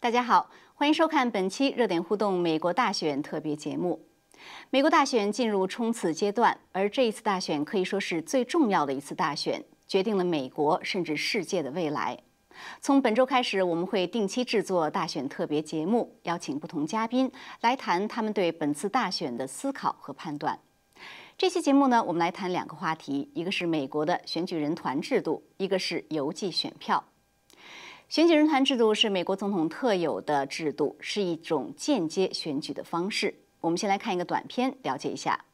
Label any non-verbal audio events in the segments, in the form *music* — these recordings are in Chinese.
大家好，欢迎收看本期热点互动美国大选特别节目。美国大选进入冲刺阶段，而这一次大选可以说是最重要的一次大选，决定了美国甚至世界的未来。从本周开始，我们会定期制作大选特别节目，邀请不同嘉宾来谈他们对本次大选的思考和判断。这期节目呢，我们来谈两个话题，一个是美国的选举人团制度，一个是邮寄选票。选举人团制度是美国总统特有的制度，是一种间接选举的方式。我们先来看一个短片，了解一下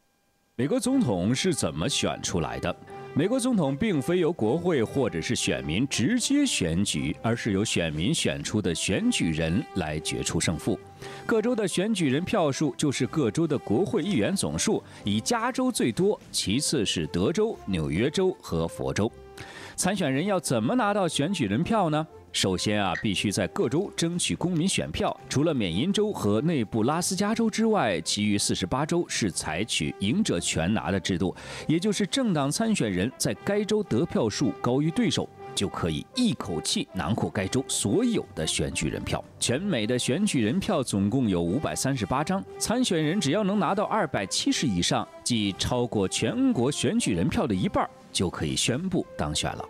美国总统是怎么选出来的。美国总统并非由国会或者是选民直接选举，而是由选民选出的选举人来决出胜负。各州的选举人票数就是各州的国会议员总数，以加州最多，其次是德州、纽约州和佛州。参选人要怎么拿到选举人票呢？首先啊，必须在各州争取公民选票。除了缅因州和内布拉斯加州之外，其余四十八州是采取赢者全拿的制度，也就是政党参选人在该州得票数高于对手，就可以一口气囊括该州所有的选举人票。全美的选举人票总共有五百三十八张，参选人只要能拿到二百七十以上，即超过全国选举人票的一半，就可以宣布当选了。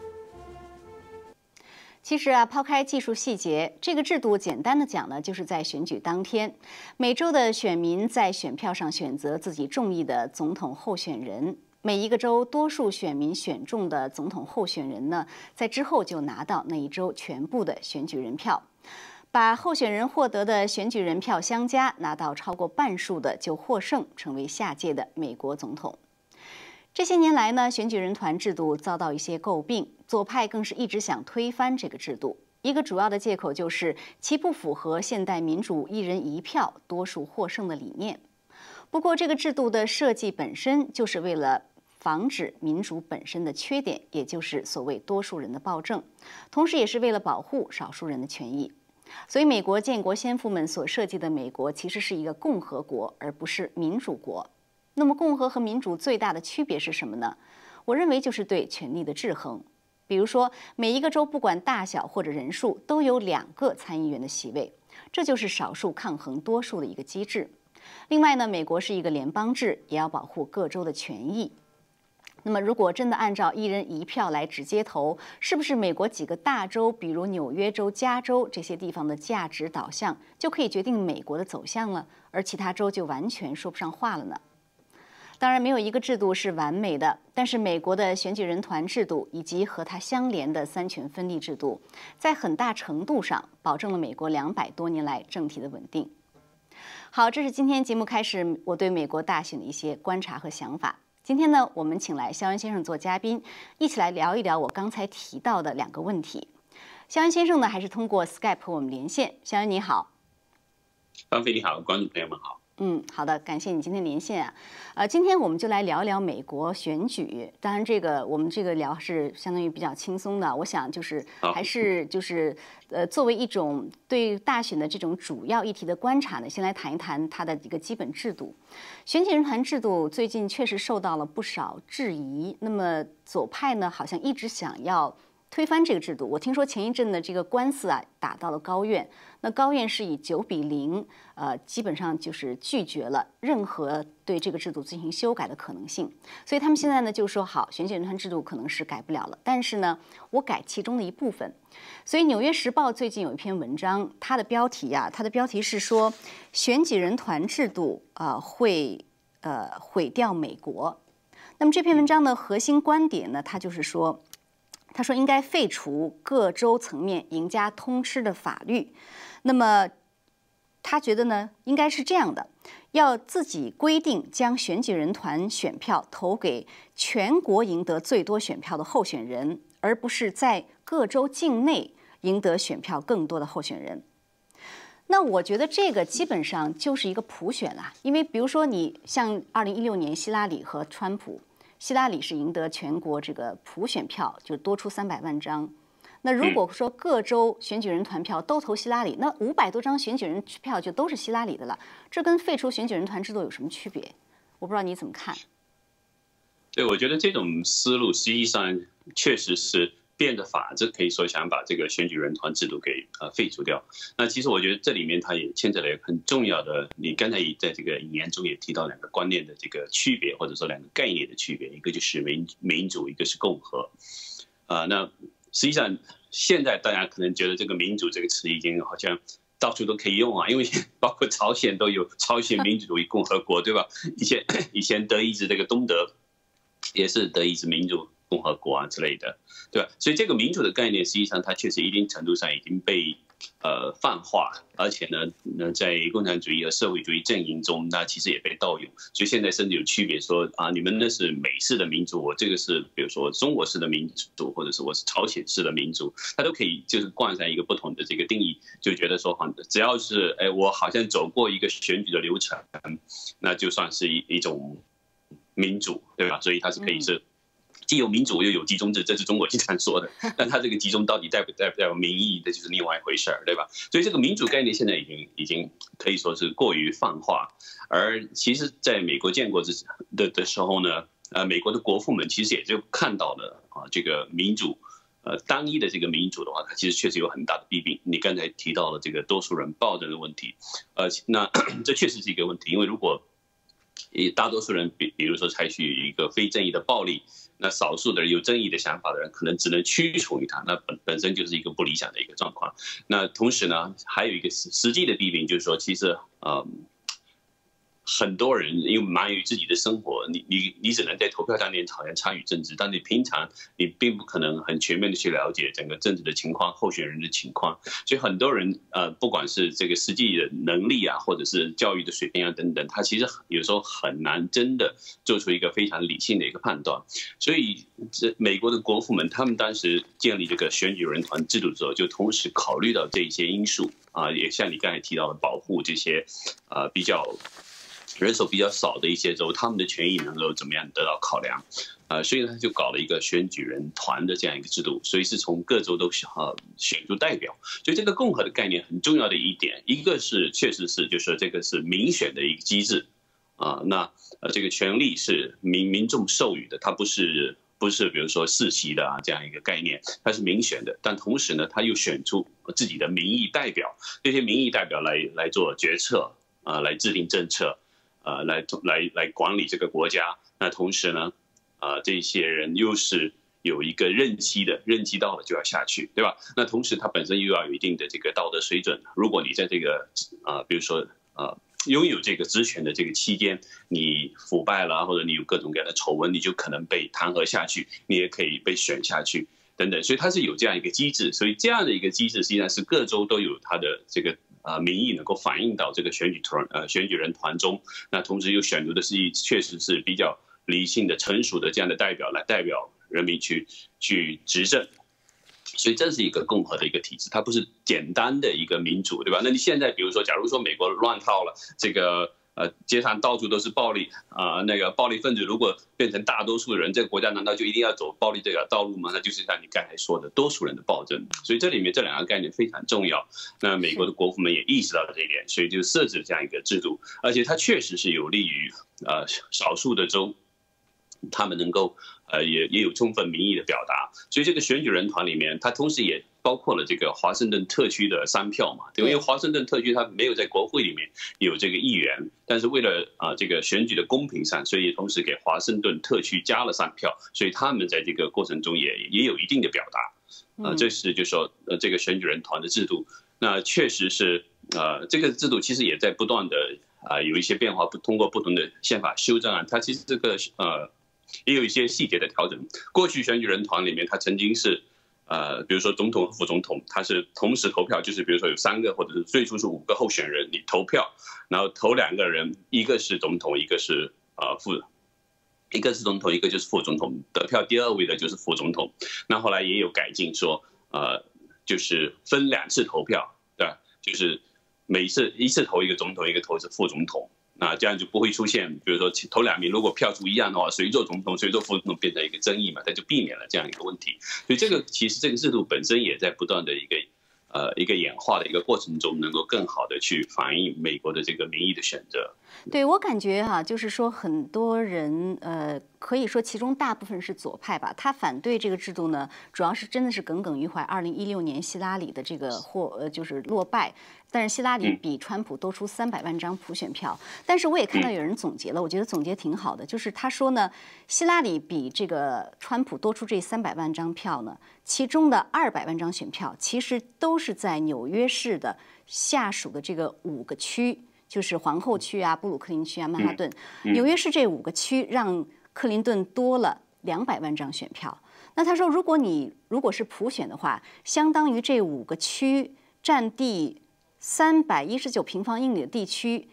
其实啊，抛开技术细节，这个制度简单的讲呢，就是在选举当天，每州的选民在选票上选择自己中意的总统候选人。每一个州多数选民选中的总统候选人呢，在之后就拿到那一周全部的选举人票，把候选人获得的选举人票相加，拿到超过半数的就获胜，成为下届的美国总统。这些年来呢，选举人团制度遭到一些诟病，左派更是一直想推翻这个制度。一个主要的借口就是其不符合现代民主一人一票多数获胜的理念。不过，这个制度的设计本身就是为了防止民主本身的缺点，也就是所谓多数人的暴政，同时也是为了保护少数人的权益。所以，美国建国先父们所设计的美国其实是一个共和国，而不是民主国。那么，共和和民主最大的区别是什么呢？我认为就是对权力的制衡。比如说，每一个州不管大小或者人数，都有两个参议员的席位，这就是少数抗衡多数的一个机制。另外呢，美国是一个联邦制，也要保护各州的权益。那么，如果真的按照一人一票来直接投，是不是美国几个大州，比如纽约州、加州这些地方的价值导向，就可以决定美国的走向了，而其他州就完全说不上话了呢？当然，没有一个制度是完美的。但是，美国的选举人团制度以及和它相连的三权分立制度，在很大程度上保证了美国两百多年来政体的稳定。好，这是今天节目开始我对美国大选的一些观察和想法。今天呢，我们请来肖恩先生做嘉宾，一起来聊一聊我刚才提到的两个问题。肖恩先生呢，还是通过 Skype 我们连线。肖恩你好，方飞你好，观众朋友们好。嗯，好的，感谢你今天连线啊。呃，今天我们就来聊聊美国选举。当然，这个我们这个聊是相当于比较轻松的。我想就是还是就是呃，作为一种对大选的这种主要议题的观察呢，先来谈一谈它的一个基本制度。选举人团制度最近确实受到了不少质疑。那么左派呢，好像一直想要。推翻这个制度，我听说前一阵的这个官司啊打到了高院，那高院是以九比零，呃，基本上就是拒绝了任何对这个制度进行修改的可能性。所以他们现在呢就说好，选举人团制度可能是改不了了，但是呢，我改其中的一部分。所以《纽约时报》最近有一篇文章，它的标题呀，它的标题是说选举人团制度啊会呃毁掉美国。那么这篇文章的核心观点呢，它就是说。他说应该废除各州层面赢家通吃的法律，那么他觉得呢，应该是这样的，要自己规定将选举人团选票投给全国赢得最多选票的候选人，而不是在各州境内赢得选票更多的候选人。那我觉得这个基本上就是一个普选啦，因为比如说你像二零一六年希拉里和川普。希拉里是赢得全国这个普选票，就多出三百万张。那如果说各州选举人团票都投希拉里，那五百多张选举人票就都是希拉里的了。这跟废除选举人团制度有什么区别？我不知道你怎么看。对，我觉得这种思路实际上确实是。变着法子可以说想把这个选举人团制度给呃废除掉。那其实我觉得这里面它也牵扯了一个很重要的，你刚才也在这个引言中也提到两个观念的这个区别，或者说两个概念的区别，一个就是民民主，一个是共和。啊，那实际上现在大家可能觉得这个民主这个词已经好像到处都可以用啊，因为 *laughs* 包括朝鲜都有朝鲜民主主义共和国，对吧？以前 *coughs* 以前德意志这个东德也是德意志民主。共和国啊之类的，对吧？所以这个民主的概念，实际上它确实一定程度上已经被呃泛化，而且呢，那在共产主义和社会主义阵营中，那其实也被盗用。所以现在甚至有区别，说啊，你们那是美式的民主，我这个是比如说中国式的民主，或者是我是朝鲜式的民主，它都可以就是冠上一个不同的这个定义，就觉得说好，只要是哎，我好像走过一个选举的流程，那就算是一一种民主，对吧？所以它是可以是。既有民主又有集中制，这是中国经常说的。*laughs* 但它这个集中到底带不带不带有民意，这就是另外一回事儿，对吧？所以这个民主概念现在已经已经可以说是过于泛化。而其实，在美国建国之的的时候呢，呃，美国的国父们其实也就看到了啊，这个民主，呃，单一的这个民主的话，它其实确实有很大的弊病。你刚才提到了这个多数人暴政的问题，呃，那 *coughs* 这确实是一个问题，因为如果以大多数人，比比如说采取一个非正义的暴力。那少数的人有正义的想法的人，可能只能屈从于他，那本本身就是一个不理想的一个状况。那同时呢，还有一个实实际的弊病，就是说，其实呃。很多人因为忙于自己的生活，你你你只能在投票当天好像参与政治，但你平常你并不可能很全面的去了解整个政治的情况、候选人的情况，所以很多人呃，不管是这个实际的能力啊，或者是教育的水平啊等等，他其实有时候很难真的做出一个非常理性的一个判断。所以这美国的国父们他们当时建立这个选举人团制度的时候，就同时考虑到这一些因素啊，也像你刚才提到的，保护这些呃比较。人手比较少的一些州，他们的权益能够怎么样得到考量？啊，所以呢，他就搞了一个选举人团的这样一个制度，所以是从各州都选选出代表。所以这个共和的概念很重要的一点，一个是确实是就是这个是民选的一个机制，啊，那呃这个权利是民民众授予的，它不是不是比如说世袭的啊这样一个概念，它是民选的，但同时呢，他又选出自己的民意代表，这些民意代表来来做决策啊，来制定政策。呃，来来来管理这个国家。那同时呢，啊，这些人又是有一个任期的，任期到了就要下去，对吧？那同时他本身又要有一定的这个道德水准。如果你在这个啊，比如说啊，拥有这个职权的这个期间，你腐败了，或者你有各种各样的丑闻，你就可能被弹劾下去，你也可以被选下去等等。所以它是有这样一个机制。所以这样的一个机制，实际上是各州都有它的这个。呃，民意能够反映到这个选举团呃选举人团中，那同时又选择的是一确实是比较理性的、成熟的这样的代表来代表人民去去执政，所以这是一个共和的一个体制，它不是简单的一个民主，对吧？那你现在比如说，假如说美国乱套了，这个。呃，街上到处都是暴力啊！那个暴力分子如果变成大多数人，这个国家难道就一定要走暴力这条道路吗？那就是像你刚才说的，多数人的暴政。所以这里面这两个概念非常重要。那美国的国父们也意识到了这一点，所以就设置了这样一个制度，而且它确实是有利于呃少数的州，他们能够呃也也有充分民意的表达。所以这个选举人团里面，他同时也。包括了这个华盛顿特区的三票嘛，对因为华盛顿特区它没有在国会里面有这个议员，但是为了啊这个选举的公平上，所以同时给华盛顿特区加了三票，所以他们在这个过程中也也有一定的表达，啊，这是就说呃这个选举人团的制度，那确实是呃这个制度其实也在不断的啊有一些变化，不通过不同的宪法修正案，它其实这个呃也有一些细节的调整。过去选举人团里面，它曾经是。呃，比如说总统和、副总统，他是同时投票，就是比如说有三个或者是最初是五个候选人，你投票，然后投两个人，一个是总统，一个是呃副，一个是总统，一个就是副总统，得票第二位的就是副总统。那后来也有改进说，呃，就是分两次投票，对吧？就是每次一次投一个总统，一个投是副总统。啊，这样就不会出现，比如说头两名如果票数一样的话，谁做总统谁做副总统变成一个争议嘛，他就避免了这样一个问题。所以这个其实这个制度本身也在不断的一个呃一个演化的一个过程中，能够更好的去反映美国的这个民意的选择。对我感觉哈，就是说很多人呃，可以说其中大部分是左派吧，他反对这个制度呢，主要是真的是耿耿于怀。二零一六年希拉里的这个或呃就是落败，但是希拉里比川普多出三百万张普选票。但是我也看到有人总结了，我觉得总结挺好的，就是他说呢，希拉里比这个川普多出这三百万张票呢，其中的二百万张选票其实都是在纽约市的下属的这个五个区。就是皇后区啊、布鲁克林区啊、曼哈顿、纽约市这五个区，让克林顿多了两百万张选票。那他说，如果你如果是普选的话，相当于这五个区占地三百一十九平方英里的地区，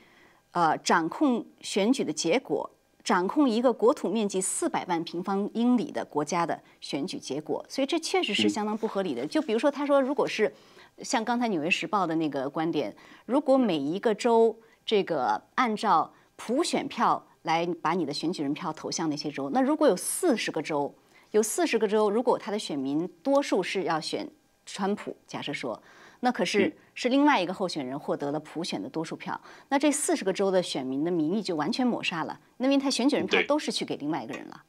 呃，掌控选举的结果，掌控一个国土面积四百万平方英里的国家的选举结果。所以这确实是相当不合理的。就比如说，他说，如果是像刚才《纽约时报》的那个观点，如果每一个州这个按照普选票来把你的选举人票投向那些州，那如果有四十个州，有四十个州，如果他的选民多数是要选川普，假设说，那可是是另外一个候选人获得了普选的多数票，那这四十个州的选民的民意就完全抹杀了，因为他选举人票都是去给另外一个人了。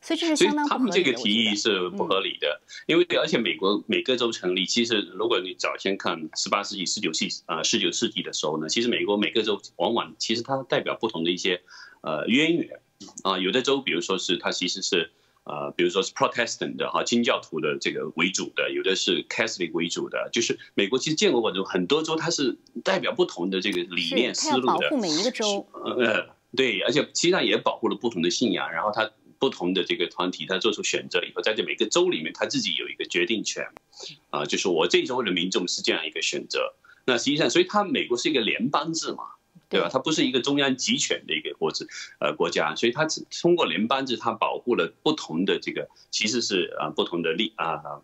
所以这是相当他们这个提议是。不合理的，因为而且美国每个州成立，其实如果你早先看十八世纪、十九世纪啊十九世纪的时候呢，其实美国每个州往往其实它代表不同的一些呃渊源。啊，有的州比如说是它其实是呃比如说是 Protestant 的哈清教徒的这个为主的，有的是 Catholic 为主的，就是美国其实建国过程中很多州它是代表不同的这个理念思路的，保护每一个州，呃对，而且实际上也保护了不同的信仰，然后它。不同的这个团体，它做出选择以后，在这每个州里面，它自己有一个决定权，啊，就是我这州的民众是这样一个选择。那实际上，所以它美国是一个联邦制嘛，对吧？它不是一个中央集权的一个国制呃国家，所以它通过联邦制，它保护了不同的这个，其实是啊不同的立啊，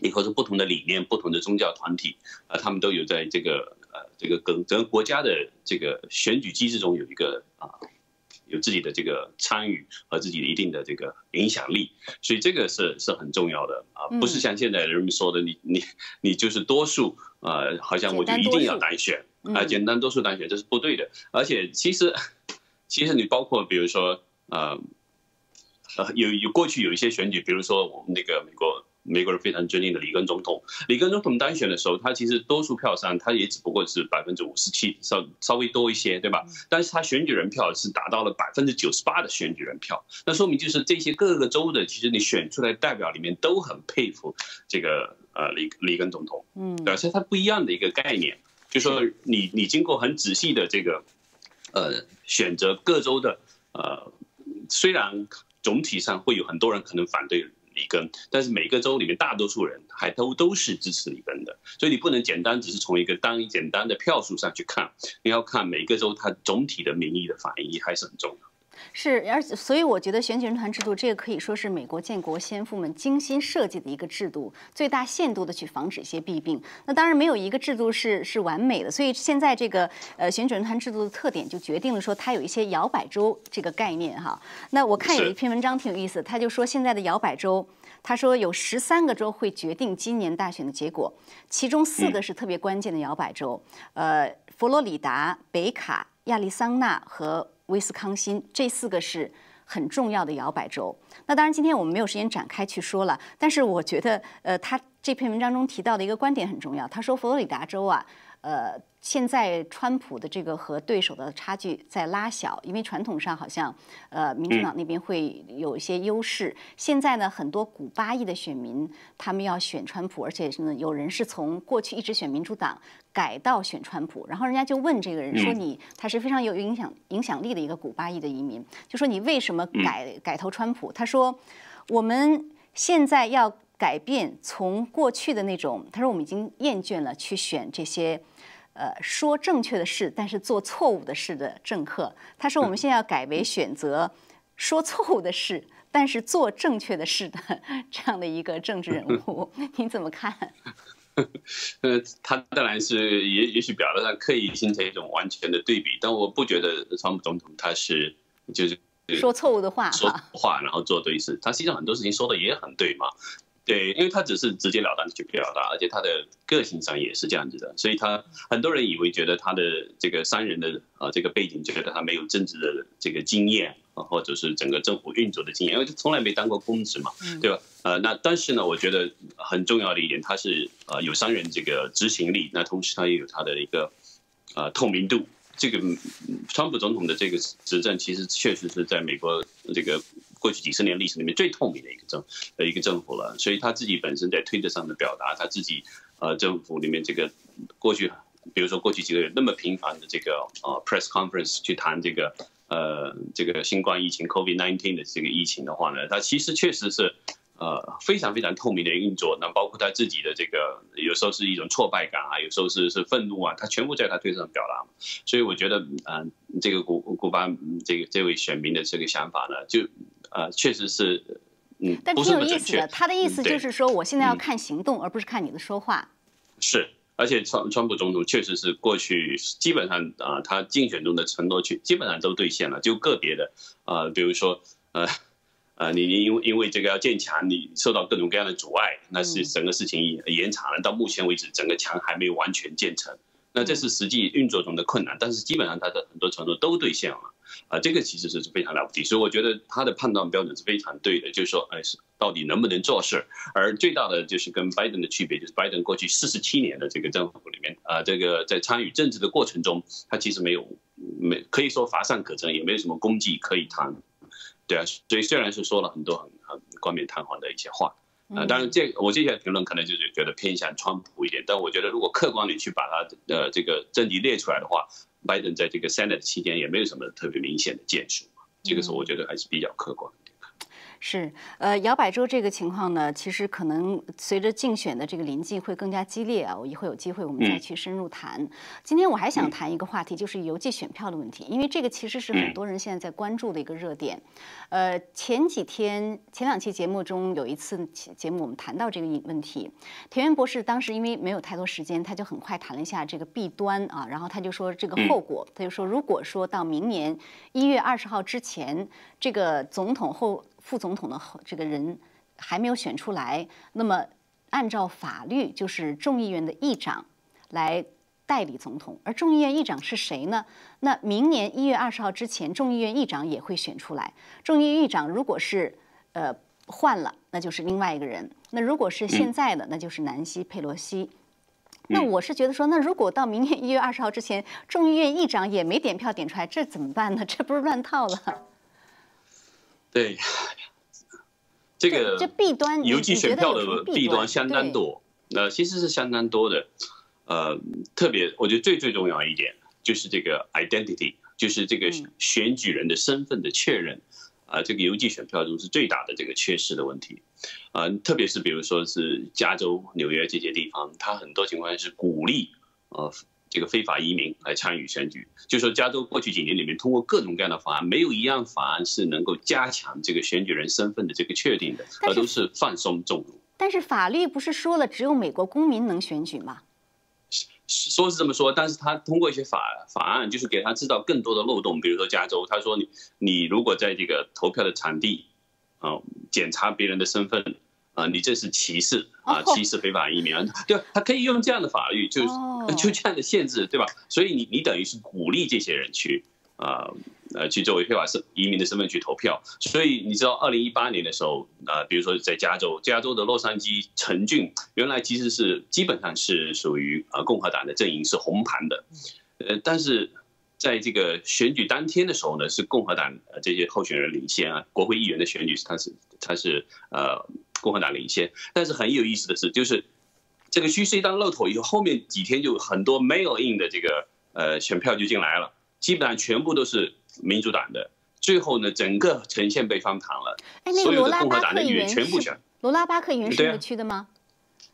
以后是不同的理念、不同的宗教团体啊，他们都有在这个呃这个跟整个国家的这个选举机制中有一个啊。有自己的这个参与和自己的一定的这个影响力，所以这个是是很重要的啊，不是像现在人们说的，你你你就是多数啊，好像我就一定要单选啊，简单多数单选，这是不对的。而且其实其实你包括比如说呃呃有有过去有一些选举，比如说我们那个美国。美国人非常尊敬的里根总统，里根总统当选的时候，他其实多数票上，他也只不过是百分之五十七，稍稍微多一些，对吧？但是他选举人票是达到了百分之九十八的选举人票，那说明就是这些各个州的，其实你选出来代表里面都很佩服这个呃里里根总统，嗯，对，所以他不一样的一个概念，就说你你经过很仔细的这个呃选择各州的呃，虽然总体上会有很多人可能反对。里根，但是每个州里面大多数人还都都是支持里根的，所以你不能简单只是从一个单简单的票数上去看，你要看每个州它总体的民意的反应还是很重要。是，而且所以我觉得选举人团制度这个可以说是美国建国先父们精心设计的一个制度，最大限度的去防止一些弊病。那当然没有一个制度是是完美的，所以现在这个呃选举人团制度的特点就决定了说它有一些摇摆州这个概念哈。那我看有一篇文章挺有意思，他就说现在的摇摆州，他说有十三个州会决定今年大选的结果，其中四个是特别关键的摇摆州，呃，佛罗里达、北卡、亚利桑那和。威斯康星这四个是很重要的摇摆州。那当然，今天我们没有时间展开去说了。但是我觉得，呃，他这篇文章中提到的一个观点很重要。他说，佛罗里达州啊，呃。现在川普的这个和对手的差距在拉小，因为传统上好像，呃，民主党那边会有一些优势。现在呢，很多古巴裔的选民他们要选川普，而且呢，有人是从过去一直选民主党改到选川普。然后人家就问这个人说：“你他是非常有影响影响力的一个古巴裔的移民，就说你为什么改改投川普？”他说：“我们现在要改变从过去的那种，他说我们已经厌倦了去选这些。”呃，说正确的事，但是做错误的事的政客，他说我们现在要改为选择说错误的事，但是做正确的事的这样的一个政治人物，*laughs* 你怎么看？*laughs* 呃，他当然是也也许表达上刻意形成一种完全的对比，但我不觉得川普总统他是就是说错误的话，说话然后做对事，他实际上很多事情说的也很对嘛。对，因为他只是直截了当的去表达，而且他的个性上也是这样子的，所以他很多人以为觉得他的这个商人的啊这个背景，觉得他没有政治的这个经验啊，或者是整个政府运作的经验，因为他从来没当过公职嘛，对吧？呃，那但是呢，我觉得很重要的一点，他是呃有商人这个执行力，那同时他也有他的一个呃透明度。这个川普总统的这个执政，其实确实是在美国这个。过去几十年历史里面最透明的一个政呃一个政府了，所以他自己本身在推特上的表达，他自己呃政府里面这个过去，比如说过去几个月那么频繁的这个呃 press conference 去谈这个呃这个新冠疫情 COVID nineteen 的这个疫情的话呢，他其实确实是呃非常非常透明的运作，那包括他自己的这个有时候是一种挫败感啊，有时候是是愤怒啊，他全部在他推特上表达，所以我觉得嗯这个古古巴这个这位选民的这个想法呢就。呃，确实是，嗯，但挺有意思的。他的意思就是说，我现在要看行动，而不是看你的说话。是，而且川川普总统确实是过去基本上啊，他竞选中的承诺，去基本上都兑现了。就个别的啊，比如说呃呃，你你因为因为这个要建墙，你受到各种各样的阻碍，那是整个事情延长了。到目前为止，整个墙还没有完全建成。那这是实际运作中的困难，但是基本上他的很多承诺都兑现了。啊，这个其实是非常了不起，所以我觉得他的判断标准是非常对的，就是说，哎，是到底能不能做事儿？而最大的就是跟拜登的区别，就是拜登过去四十七年的这个政府里面，啊，这个在参与政治的过程中，他其实没有没可以说乏善可陈，也没有什么功绩可以谈，对啊，所以虽然是说了很多很很冠冕堂皇的一些话，啊，当然这我这些评论可能就是觉得偏向川普一点，但我觉得如果客观的去把他的这个政绩列出来的话。拜登在这个 Senate 期间也没有什么特别明显的建树，这个是我觉得还是比较客观。是，呃，摇摆州这个情况呢，其实可能随着竞选的这个临近会更加激烈啊。我以后有机会我们再去深入谈。今天我还想谈一个话题，就是邮寄选票的问题，因为这个其实是很多人现在在关注的一个热点。呃，前几天前两期节目中有一次节目我们谈到这个问题，田园博士当时因为没有太多时间，他就很快谈了一下这个弊端啊，然后他就说这个后果，他就说如果说到明年一月二十号之前，这个总统后。副总统的这个人还没有选出来，那么按照法律就是众议院的议长来代理总统，而众议院议长是谁呢？那明年一月二十号之前，众议院议长也会选出来。众议院议长如果是呃换了，那就是另外一个人；那如果是现在的，那就是南希·佩洛西。那我是觉得说，那如果到明年一月二十号之前，众议院议长也没点票点出来，这怎么办呢？这不是乱套了？对，*laughs* 这个这弊端，邮寄选票的弊端相当多。那其实是相当多的，呃，特别我觉得最最重要一点就是这个 identity，就是这个选举人的身份的确认。啊，这个邮寄选票中是最大的这个缺失的问题。啊，特别是比如说是加州、纽约这些地方，它很多情况下是鼓励呃。这个非法移民来参与选举，就说加州过去几年里面通过各种各样的法案，没有一样法案是能够加强这个选举人身份的这个确定的，而都是放松纵容。但是法律不是说了只有美国公民能选举吗？说是这么说，但是他通过一些法法案，就是给他制造更多的漏洞。比如说加州，他说你你如果在这个投票的场地啊检查别人的身份。啊，你这是歧视啊，歧视非法移民，*laughs* 对吧？他可以用这样的法律，就是 *laughs* 就这样的限制，对吧？所以你你等于是鼓励这些人去啊呃去作为非法身移民的身份去投票。所以你知道，二零一八年的时候啊，比如说在加州，加州的洛杉矶城郡原来其实是基本上是属于呃共和党的阵营是红盘的，呃，但是在这个选举当天的时候呢，是共和党呃这些候选人领先啊，国会议员的选举他是他是呃。共和党领先，但是很有意思的是，就是这个趋势一旦露头以后，后面几天就很多 mail in 的这个呃选票就进来了，基本上全部都是民主党的。最后呢，整个呈现被翻盘了，所有的共和党的议员全部选。罗拉巴克议员是那个区的吗？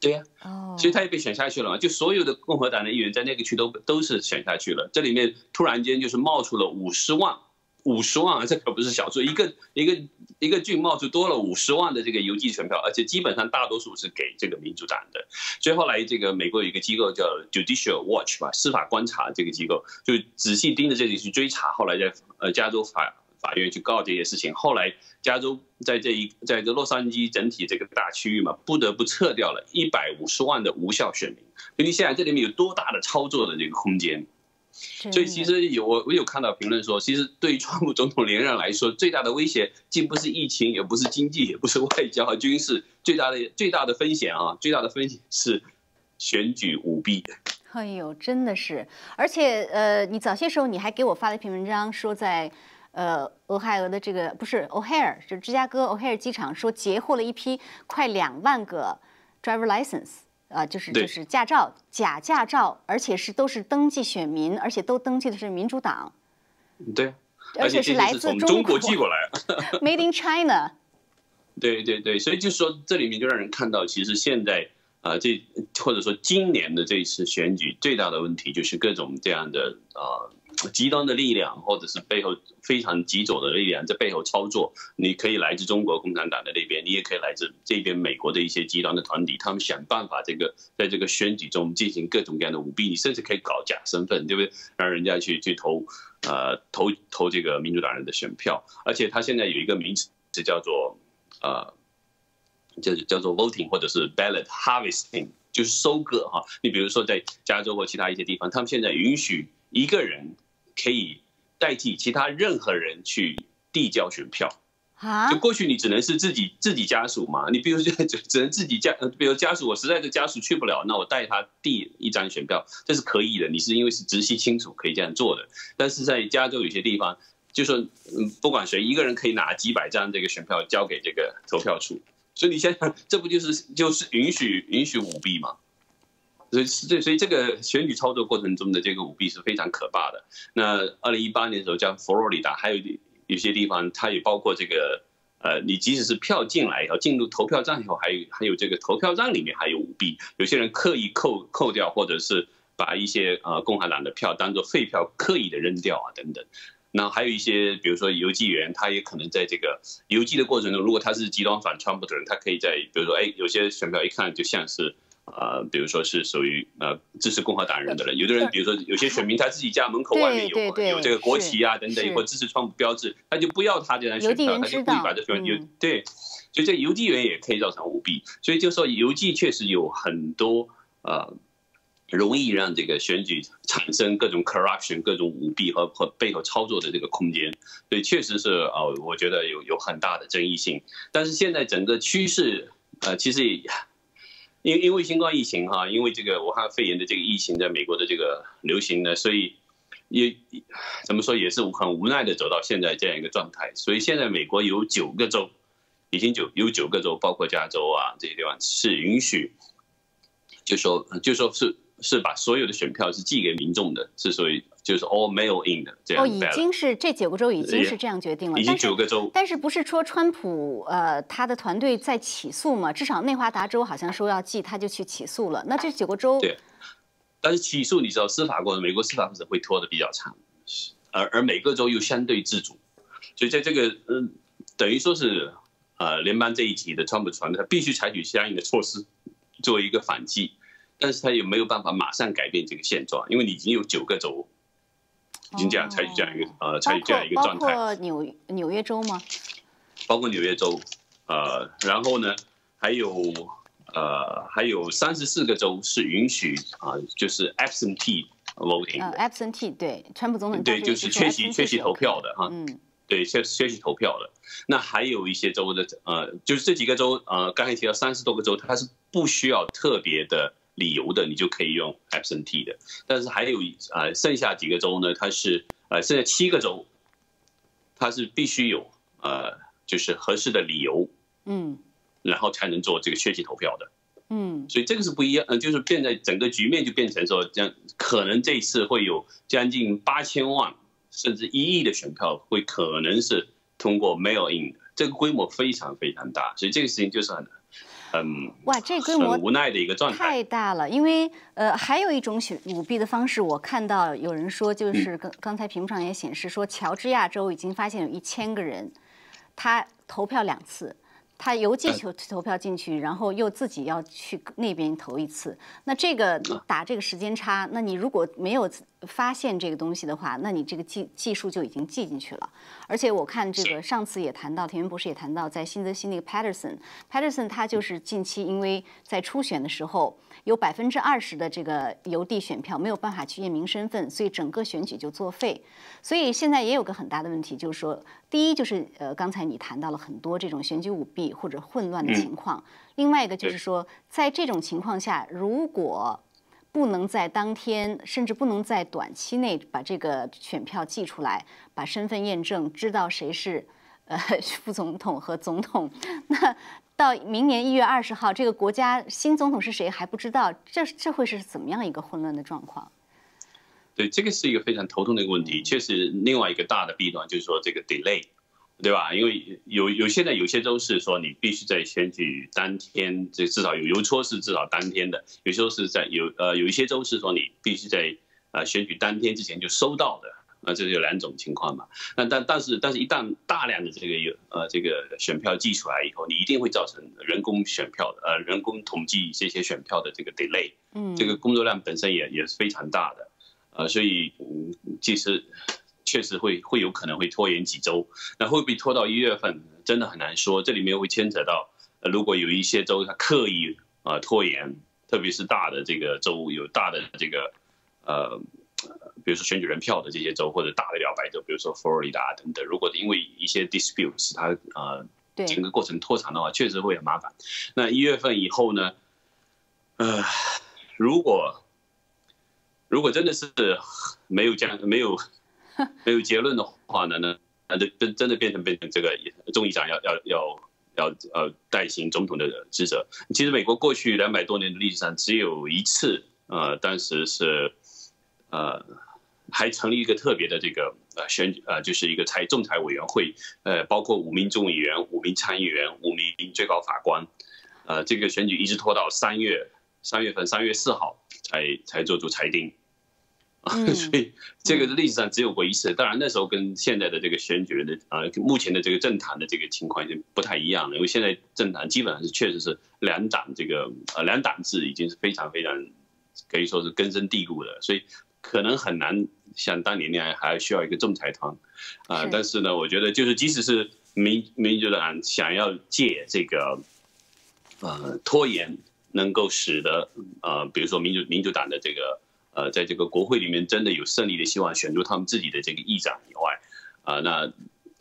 对呀，哦，所以他也被选下去了嘛。就所有的共和党的议员在那个区都都是选下去了。这里面突然间就是冒出了五十万。五十万，这可不是小数，一个一个一个郡冒出多了五十万的这个邮寄选票，而且基本上大多数是给这个民主党的。所以后来这个美国有一个机构叫 Judicial Watch 吧，司法观察这个机构就仔细盯着这里去追查。后来在呃加州法法院去告这些事情。后来加州在这一在这洛杉矶整体这个大区域嘛，不得不撤掉了一百五十万的无效选民。所以现在这里面有多大的操作的这个空间？所以其实有我我有看到评论说，其实对于川普总统连任来说，最大的威胁既不是疫情，也不是经济，也不是外交和军事，最大的最大的风险啊，最大的风险是选举舞弊。哎呦，真的是！而且呃，你早些时候你还给我发了一篇文章，说在呃俄亥俄的这个不是 O'Hare，就是芝加哥 O'Hare 机场，说截获了一批快两万个 driver license。啊，就是就是驾照假驾照，而且是都是登记选民，而且都登记的是民主党。对，而且是来自中国寄过来，*laughs* Made in China。*laughs* 对对对，所以就说这里面就让人看到，其实现在啊，这或者说今年的这一次选举最大的问题就是各种这样的啊。极端的力量，或者是背后非常极左的力量在背后操作。你可以来自中国共产党的那边，你也可以来自这边美国的一些极端的团体，他们想办法这个在这个选举中进行各种各样的舞弊。你甚至可以搞假身份，对不对？让人家去去投，呃，投投这个民主党人的选票。而且他现在有一个名词是叫做呃，叫叫做 voting 或者是 ballot harvesting，就是收割哈。你比如说在加州或其他一些地方，他们现在允许一个人。可以代替其他任何人去递交选票啊！就过去你只能是自己自己家属嘛，你比如 *laughs* 只只能自己家，比如家属我实在是家属去不了，那我代他递一张选票，这是可以的。你是因为是直系亲属可以这样做的，但是在加州有些地方，就说嗯，不管谁一个人可以拿几百张这个选票交给这个投票处，所以你想想，这不就是就是允许允许舞弊吗？所以，所所以这个选举操作过程中的这个舞弊是非常可怕的。那二零一八年的时候，像佛罗里达，还有有些地方，它也包括这个，呃，你即使是票进来以后，进入投票站以后，还有还有这个投票站里面还有舞弊，有些人刻意扣扣掉，或者是把一些呃共和党的票当做废票刻意的扔掉啊等等。那还有一些，比如说邮寄员，他也可能在这个邮寄的过程中，如果他是极端反川普的人，他可以在比如说，哎，有些选票一看就像是。呃，比如说是属于呃支持共和党人的人，有的人比如说有些选民他自己家门口外面有有这个国旗啊等等，或支持川普标志，他就不要他这张选票，他就故意把这选邮对，所以这邮递员也可以造成舞弊，所以就说邮寄确实有很多呃容易让这个选举产生各种 corruption、各种舞弊和和背后操作的这个空间，所以确实是呃，我觉得有有很大的争议性，但是现在整个趋势呃其实也。因因为新冠疫情哈，因为这个武汉肺炎的这个疫情在美国的这个流行呢，所以也怎么说也是很无奈的走到现在这样一个状态。所以现在美国有九个州，已经九有九个州，包括加州啊这些地方是允许，就说就说是是把所有的选票是寄给民众的，是所以。就是 all mail in 的这样。哦，已经是这九个州已经是这样决定了。已经九个州。但是不是说川普呃他的团队在起诉吗？至少内华达州好像说要寄，他就去起诉了。那这九个州。对。但是起诉你知道司法过程，美国司法过程会拖得比较长，而而每个州又相对自主，所以在这个嗯，等于说是呃联邦这一级的川普团队，他必须采取相应的措施作为一个反击，但是他也没有办法马上改变这个现状，因为你已经有九个州。已经这样采取这样一个呃采取这样一个状态，包括纽纽约州吗？包括纽约州，呃，然后呢，还有呃还有三十四个州是允许啊，就是 absentee voting。呃，absentee 对，川普总统对，就是缺席缺席投票的哈，嗯，对，缺缺席投票的。那还有一些州的呃，就是这几个州呃，刚才提到三十多个州，它是不需要特别的。理由的，你就可以用 absentee 的，但是还有呃剩下几个州呢？它是呃剩下七个州，它是必须有呃就是合适的理由，嗯，然后才能做这个缺席投票的，嗯，所以这个是不一样，呃，就是变在整个局面就变成说，这样可能这次会有将近八千万甚至一亿的选票会可能是通过 mail in 的，这个规模非常非常大，所以这个事情就是很。嗯，哇，这规模无奈的一个状态太大了。因为呃，还有一种选舞弊的方式，我看到有人说，就是刚刚才屏幕上也显示说，乔治亚州已经发现有一千个人，他投票两次，他邮寄投投票进去，然后又自己要去那边投一次，那这个打这个时间差，那你如果没有发现这个东西的话，那你这个技技术就已经记进去了。而且我看这个上次也谈到，田园博士也谈到，在新泽西那个 Patterson，Patterson 他就是近期因为在初选的时候有百分之二十的这个邮递选票没有办法去验明身份，所以整个选举就作废。所以现在也有个很大的问题，就是说，第一就是呃刚才你谈到了很多这种选举舞弊。或者混乱的情况，另外一个就是说，在这种情况下，如果不能在当天，甚至不能在短期内把这个选票寄出来，把身份验证，知道谁是呃 *laughs* 副总统和总统，那到明年一月二十号，这个国家新总统是谁还不知道，这这会是怎么样一个混乱的状况？对，这个是一个非常头痛的一个问题，确实，另外一个大的弊端就是说这个 delay。对吧？因为有有现在有些州是说你必须在选举当天，这至少有邮戳是至少当天的。有时候是在有呃有一些州是说你必须在呃选举当天之前就收到的。那，这是有两种情况嘛。那但但是但是一旦大量的这个有呃这个选票寄出来以后，你一定会造成人工选票的呃人工统计这些选票的这个 delay。嗯，这个工作量本身也也是非常大的。呃，所以嗯，其实。确实会会有可能会拖延几周，那会不会拖到一月份？真的很难说。这里面会牵扯到，呃，如果有一些州它刻意啊拖延，特别是大的这个州有大的这个呃，比如说选举人票的这些州或者大的摇摆州，比如说佛罗里达等等，如果因为一些 disputes 它呃整个过程拖长的话，确实会很麻烦。那一月份以后呢？呃，如果如果真的是没有这样没有。*laughs* 没有结论的话呢，那那就真真的变成变成这个众议长要要要要呃代行总统的职责。其实美国过去两百多年的历史上只有一次，呃，当时是呃还成立一个特别的这个呃选举呃就是一个裁仲裁委员会，呃，包括五名众议员、五名参议员、五名最高法官，呃，这个选举一直拖到三月三月份三月四号才才做出裁定。啊，*laughs* 所以这个历史上只有过一次。当然那时候跟现在的这个选举的啊，目前的这个政坛的这个情况已经不太一样了。因为现在政坛基本上是确实是两党这个呃两党制已经是非常非常可以说是根深蒂固的，所以可能很难像当年那样还需要一个仲裁团啊。但是呢，我觉得就是即使是民民主党想要借这个呃拖延，能够使得呃比如说民主民主党的这个。呃，在这个国会里面真的有胜利的希望，选出他们自己的这个议长以外，啊，那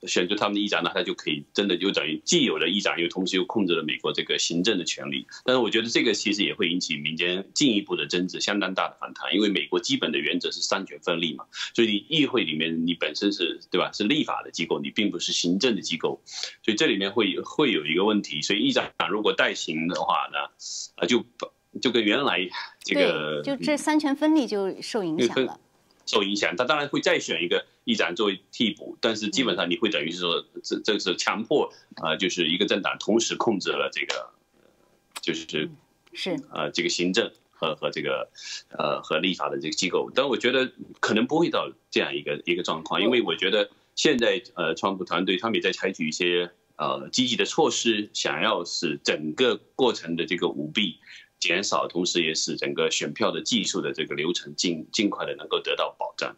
选出他们的议长呢，他就可以真的就等于既有了议长，又同时又控制了美国这个行政的权利。但是我觉得这个其实也会引起民间进一步的争执，相当大的反弹，因为美国基本的原则是三权分立嘛，所以你议会里面你本身是对吧，是立法的机构，你并不是行政的机构，所以这里面会会有一个问题，所以议长如果代行的话呢，啊就。就跟原来这个，就这三权分立就受影响了，受影响。他当然会再选一个议长作为替补，但是基本上你会等于是说，这这是强迫啊，就是一个政党同时控制了这个，就是是呃这个行政和和这个呃和立法的这个机构。但我觉得可能不会到这样一个一个状况，因为我觉得现在呃川普团队他们也在采取一些呃积极的措施，想要使整个过程的这个舞弊。减少，同时也使整个选票的技术的这个流程尽尽快的能够得到保障。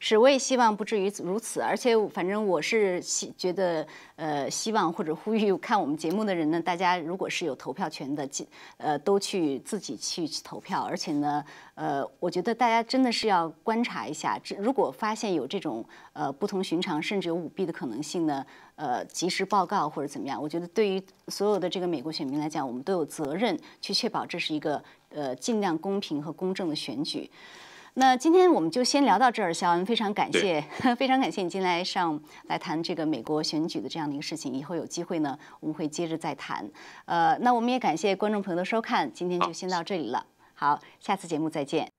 是，我也希望不至于如此。而且，反正我是希觉得，呃，希望或者呼吁看我们节目的人呢，大家如果是有投票权的，呃，都去自己去投票。而且呢，呃，我觉得大家真的是要观察一下，如果发现有这种呃不同寻常，甚至有舞弊的可能性呢，呃，及时报告或者怎么样。我觉得对于所有的这个美国选民来讲，我们都有责任去确保这是一个呃尽量公平和公正的选举。那今天我们就先聊到这儿，肖恩非常感谢，*laughs* 非常感谢你今天来上来谈这个美国选举的这样的一个事情。以后有机会呢，我们会接着再谈。呃，那我们也感谢观众朋友的收看，今天就先到这里了。好，下次节目再见。